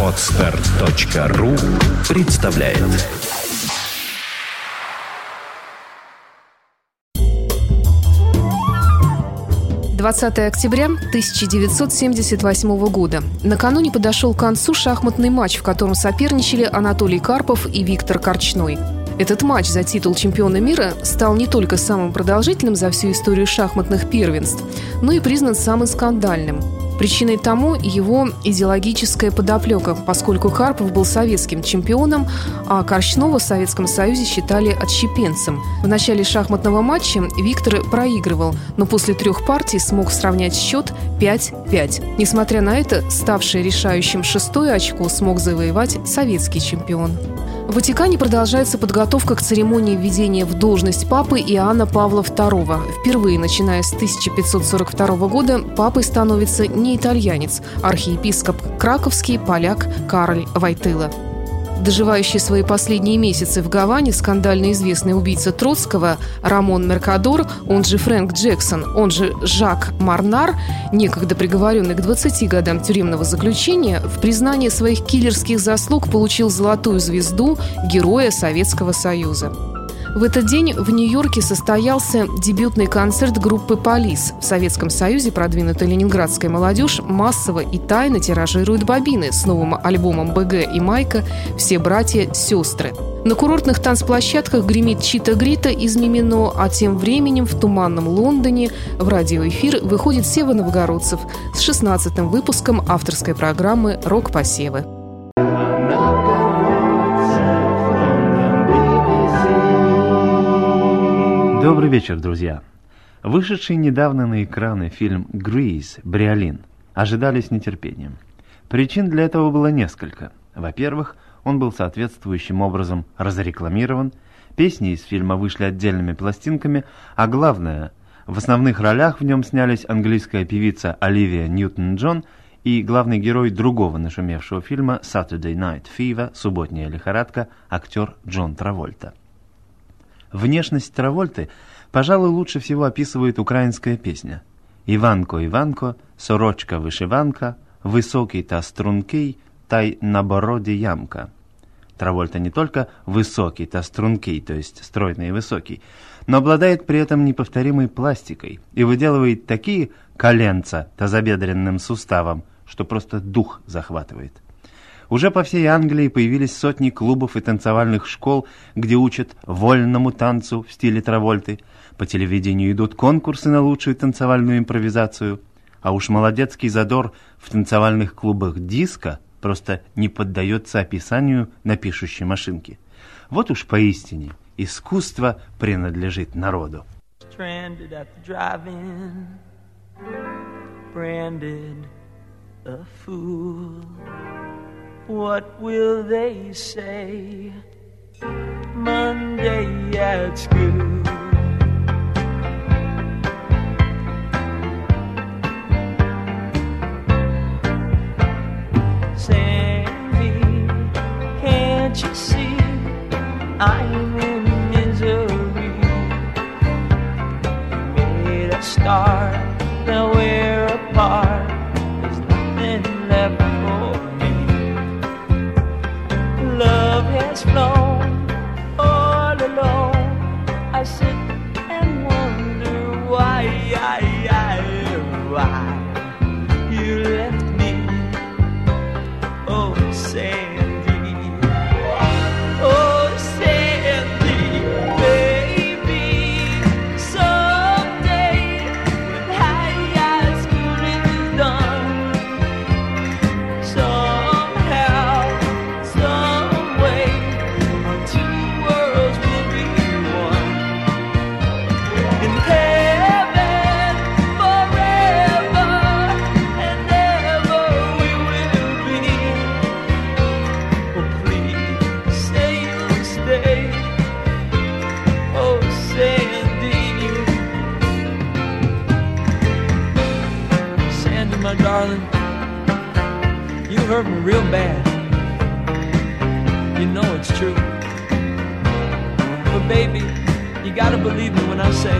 Отстар.ру представляет Двадцатое октября 1978 года. Накануне подошел к концу шахматный матч, в котором соперничали Анатолий Карпов и Виктор Корчной. Этот матч за титул чемпиона мира стал не только самым продолжительным за всю историю шахматных первенств, но и признан самым скандальным. Причиной тому его идеологическая подоплека, поскольку Карпов был советским чемпионом, а Корчнова в Советском Союзе считали отщепенцем. В начале шахматного матча Виктор проигрывал, но после трех партий смог сравнять счет 5-5. Несмотря на это, ставший решающим шестое очко смог завоевать советский чемпион. В Ватикане продолжается подготовка к церемонии введения в должность папы Иоанна Павла II. Впервые, начиная с 1542 года, папой становится не итальянец, архиепископ Краковский поляк Карль Вайтыла. Доживающий свои последние месяцы в Гаване скандально известный убийца Троцкого Рамон Меркадор, он же Фрэнк Джексон, он же Жак Марнар, некогда приговоренный к 20 годам тюремного заключения, в признание своих киллерских заслуг получил золотую звезду Героя Советского Союза. В этот день в Нью-Йорке состоялся дебютный концерт группы «Полис». В Советском Союзе продвинутая ленинградская молодежь массово и тайно тиражирует бобины с новым альбомом «БГ» и «Майка» «Все братья-сестры». На курортных танцплощадках гремит Чита Грита из Мимино, а тем временем в туманном Лондоне в радиоэфир выходит Сева Новгородцев с 16-м выпуском авторской программы «Рок-посевы». Добрый вечер, друзья! Вышедший недавно на экраны фильм «Гриз. Бриолин» ожидали с нетерпением. Причин для этого было несколько. Во-первых, он был соответствующим образом разрекламирован, песни из фильма вышли отдельными пластинками, а главное, в основных ролях в нем снялись английская певица Оливия Ньютон-Джон и главный герой другого нашумевшего фильма «Saturday Night Fever. Субботняя лихорадка» актер Джон Травольта. Внешность Травольты, пожалуй, лучше всего описывает украинская песня. «Иванко, Иванко, сорочка-вышиванка, высокий та стрункий, тай на бороде ямка». Травольта не только высокий, та стрункий, то есть стройный и высокий, но обладает при этом неповторимой пластикой и выделывает такие коленца тазобедренным суставом, что просто дух захватывает. Уже по всей Англии появились сотни клубов и танцевальных школ, где учат вольному танцу в стиле Травольты. По телевидению идут конкурсы на лучшую танцевальную импровизацию. А уж молодецкий задор в танцевальных клубах диско просто не поддается описанию на пишущей машинке. Вот уж поистине искусство принадлежит народу. Branded a fool. What will they say Monday at school? Sandy, darling, you hurt me real bad. You know it's true. But baby, you gotta believe me when I say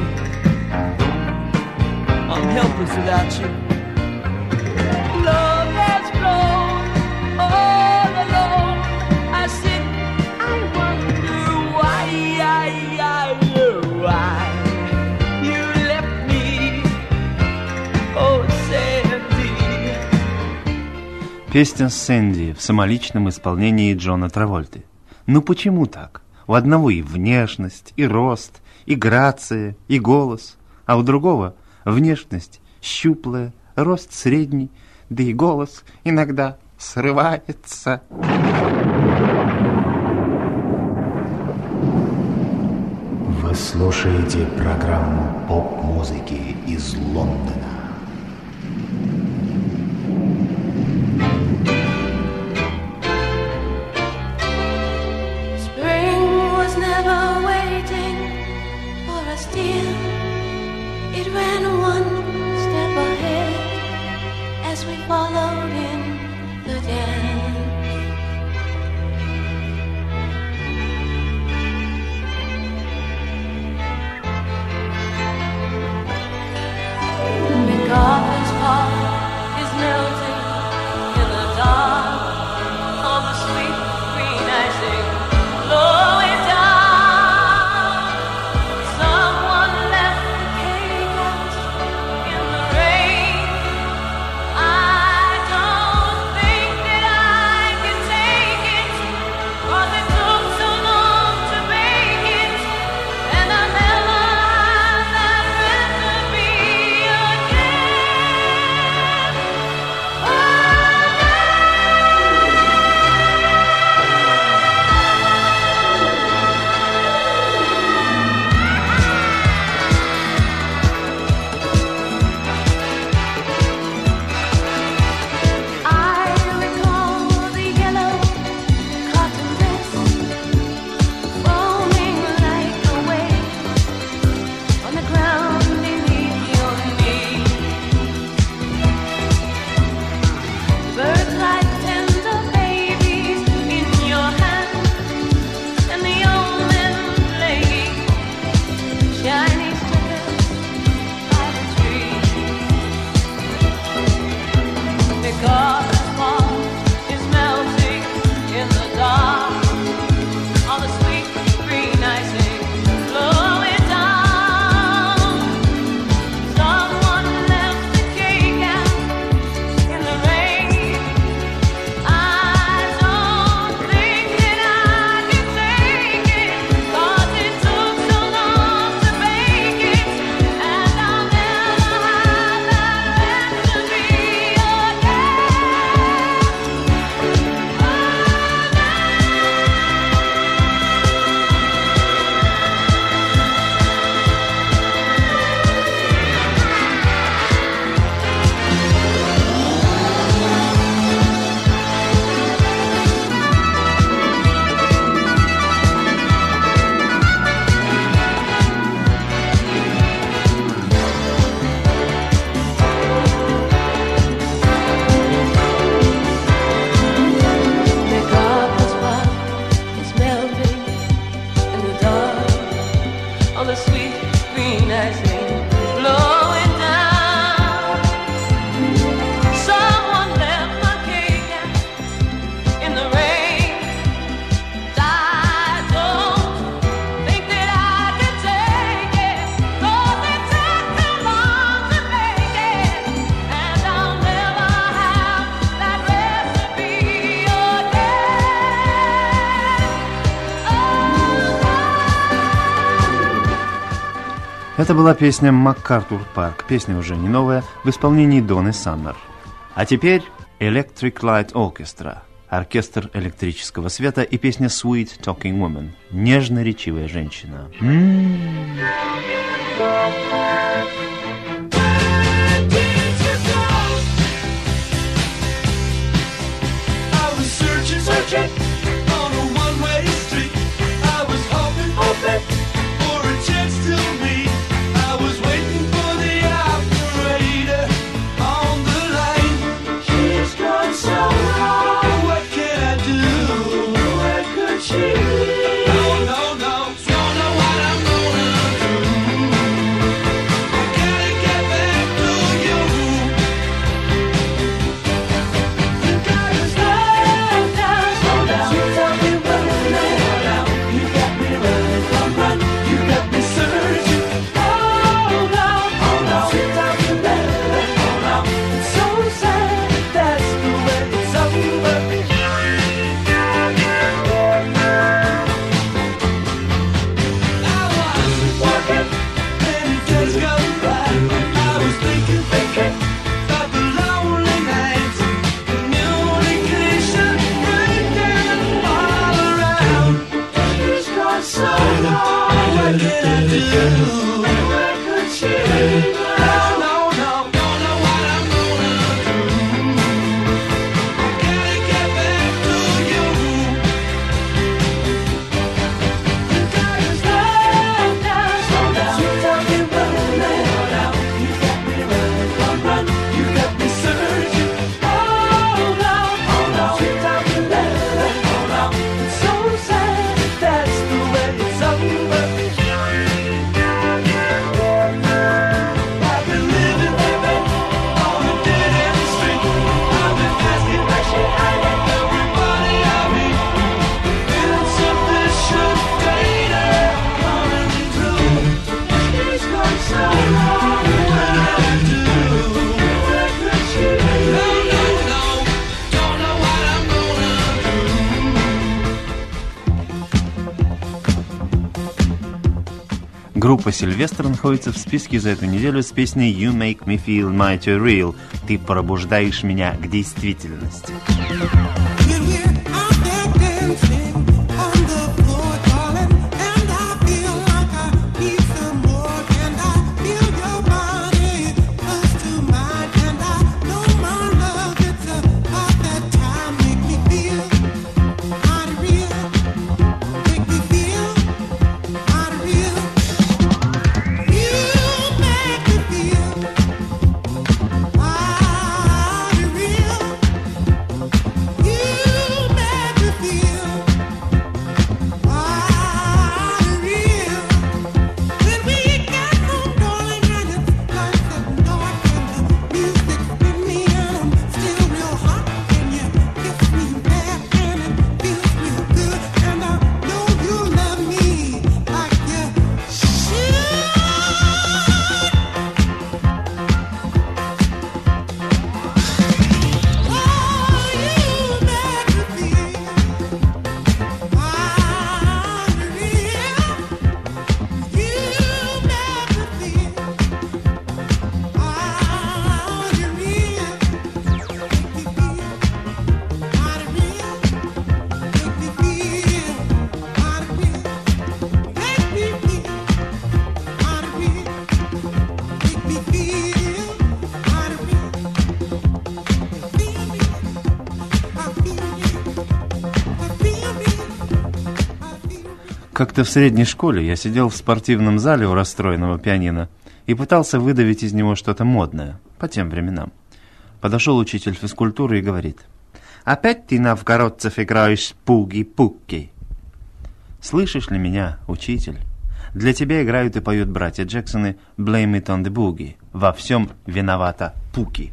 I'm helpless without you. Песня «Сэнди» в самоличном исполнении Джона Травольты. Ну почему так? У одного и внешность, и рост, и грация, и голос, а у другого внешность щуплая, рост средний, да и голос иногда срывается. Вы слушаете программу поп-музыки из Лондона. Это была песня «МакАртур Парк», песня уже не новая, в исполнении Доны Саммер. А теперь Electric Light Orchestra, оркестр электрического света и песня «Sweet Talking Woman», нежно-речивая женщина. М-м-м. Группа «Сильвестр» находится в списке за эту неделю с песней «You make me feel mighty real» «Ты пробуждаешь меня к действительности». Как-то в средней школе я сидел в спортивном зале у расстроенного пианино и пытался выдавить из него что-то модное, по тем временам. Подошел учитель физкультуры и говорит, «Опять ты, новгородцев, играешь пуги-пуки?» «Слышишь ли меня, учитель? Для тебя играют и поют братья Джексоны «Blame it on the boogie». Во всем виновата Пуки.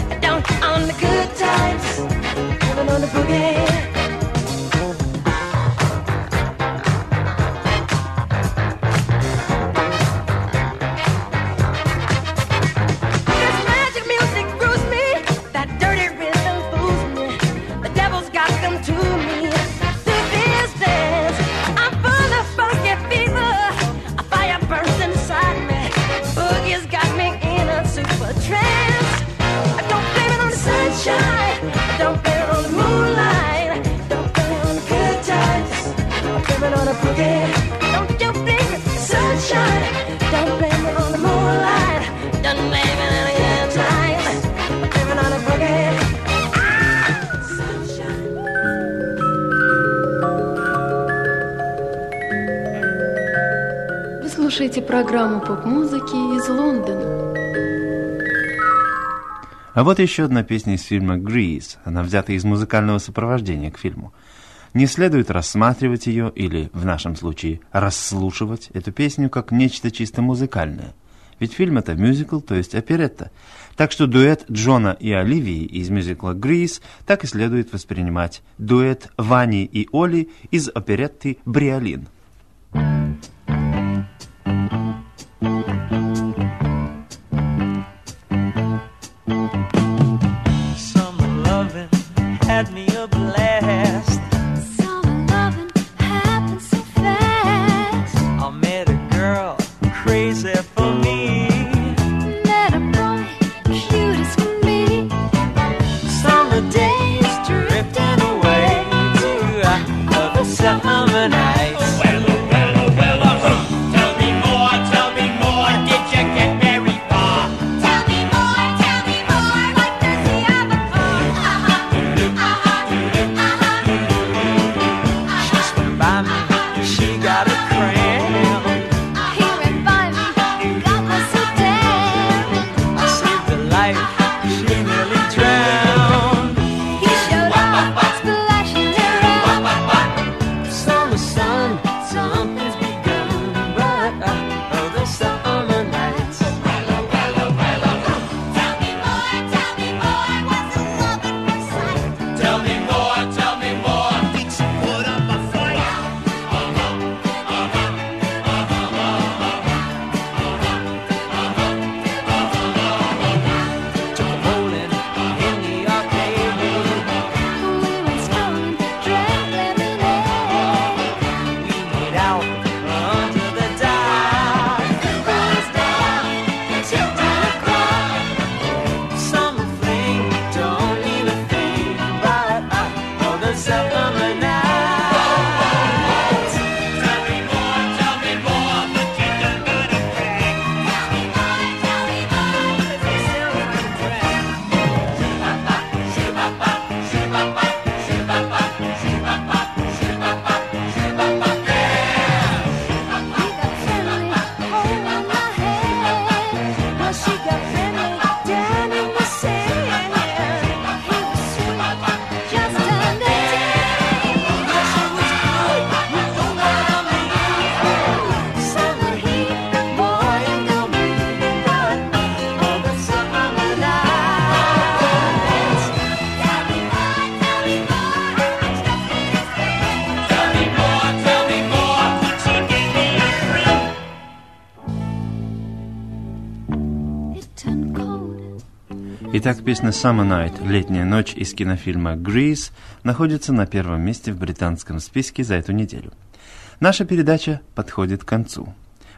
Программу поп-музыки из Лондона. А вот еще одна песня из фильма «Grease». Она взята из музыкального сопровождения к фильму. Не следует рассматривать ее, или, в нашем случае, расслушивать эту песню как нечто чисто музыкальное. Ведь фильм это мюзикл, то есть оперетта. Так что дуэт Джона и Оливии из мюзикла «Грис» так и следует воспринимать дуэт Вани и Оли из оперетты «Бриолин». Итак, песня «Summer Night» «Летняя ночь» из кинофильма «Grease» находится на первом месте в британском списке за эту неделю. Наша передача подходит к концу.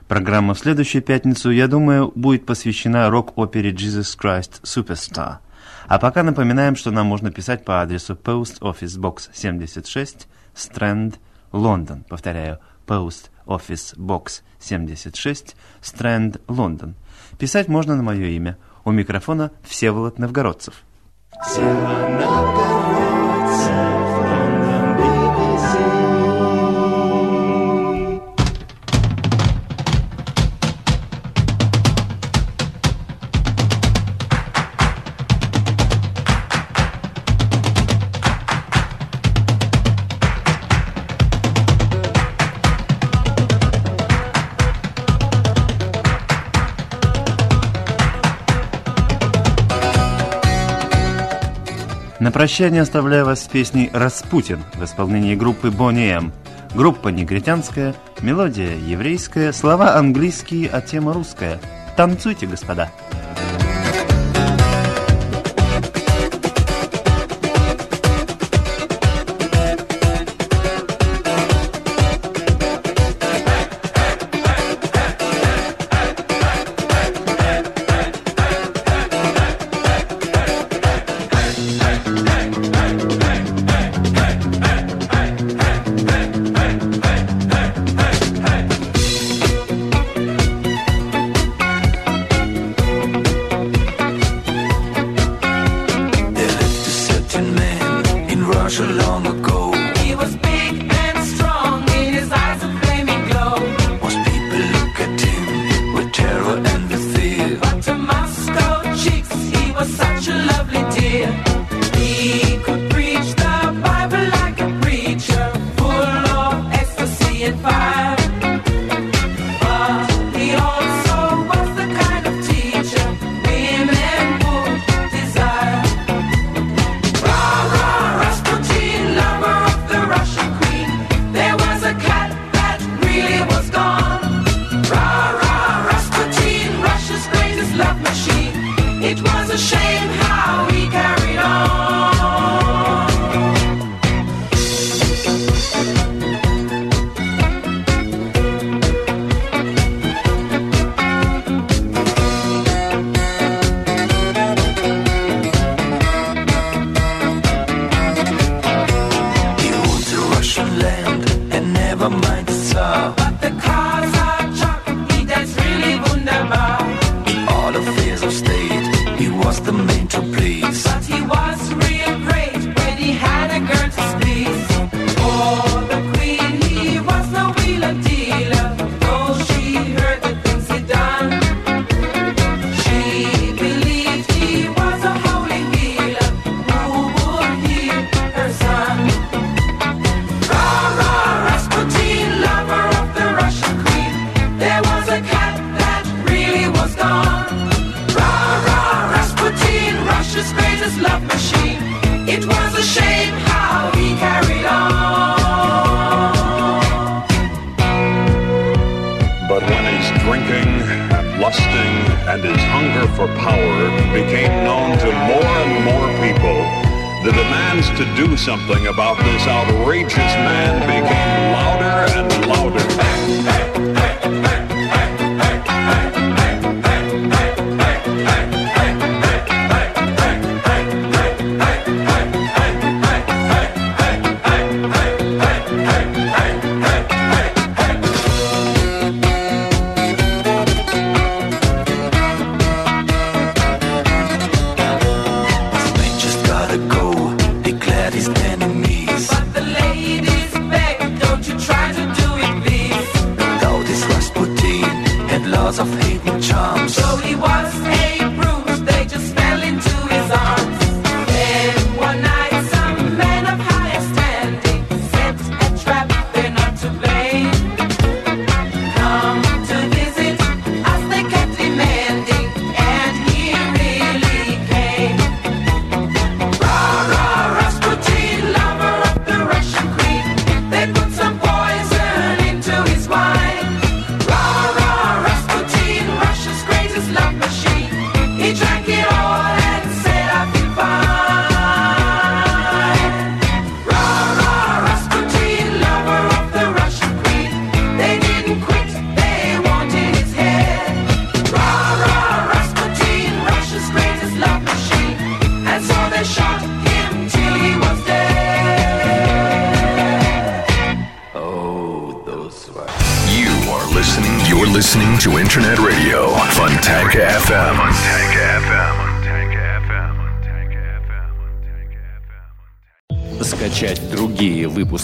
Программа в следующую пятницу, я думаю, будет посвящена рок-опере «Jesus Christ Superstar». А пока напоминаем, что нам можно писать по адресу Post Office Box 76, Strand, Лондон. Повторяю, Post Office Box 76, Strand, Лондон. Писать можно на мое имя – у микрофона Всеволод Новгородцев. Всеволод. На прощание оставляю вас с песней «Распутин» в исполнении группы Бонни М. Группа негритянская, мелодия еврейская, слова английские, а тема русская. Танцуйте, господа! Something about this outrageous man became louder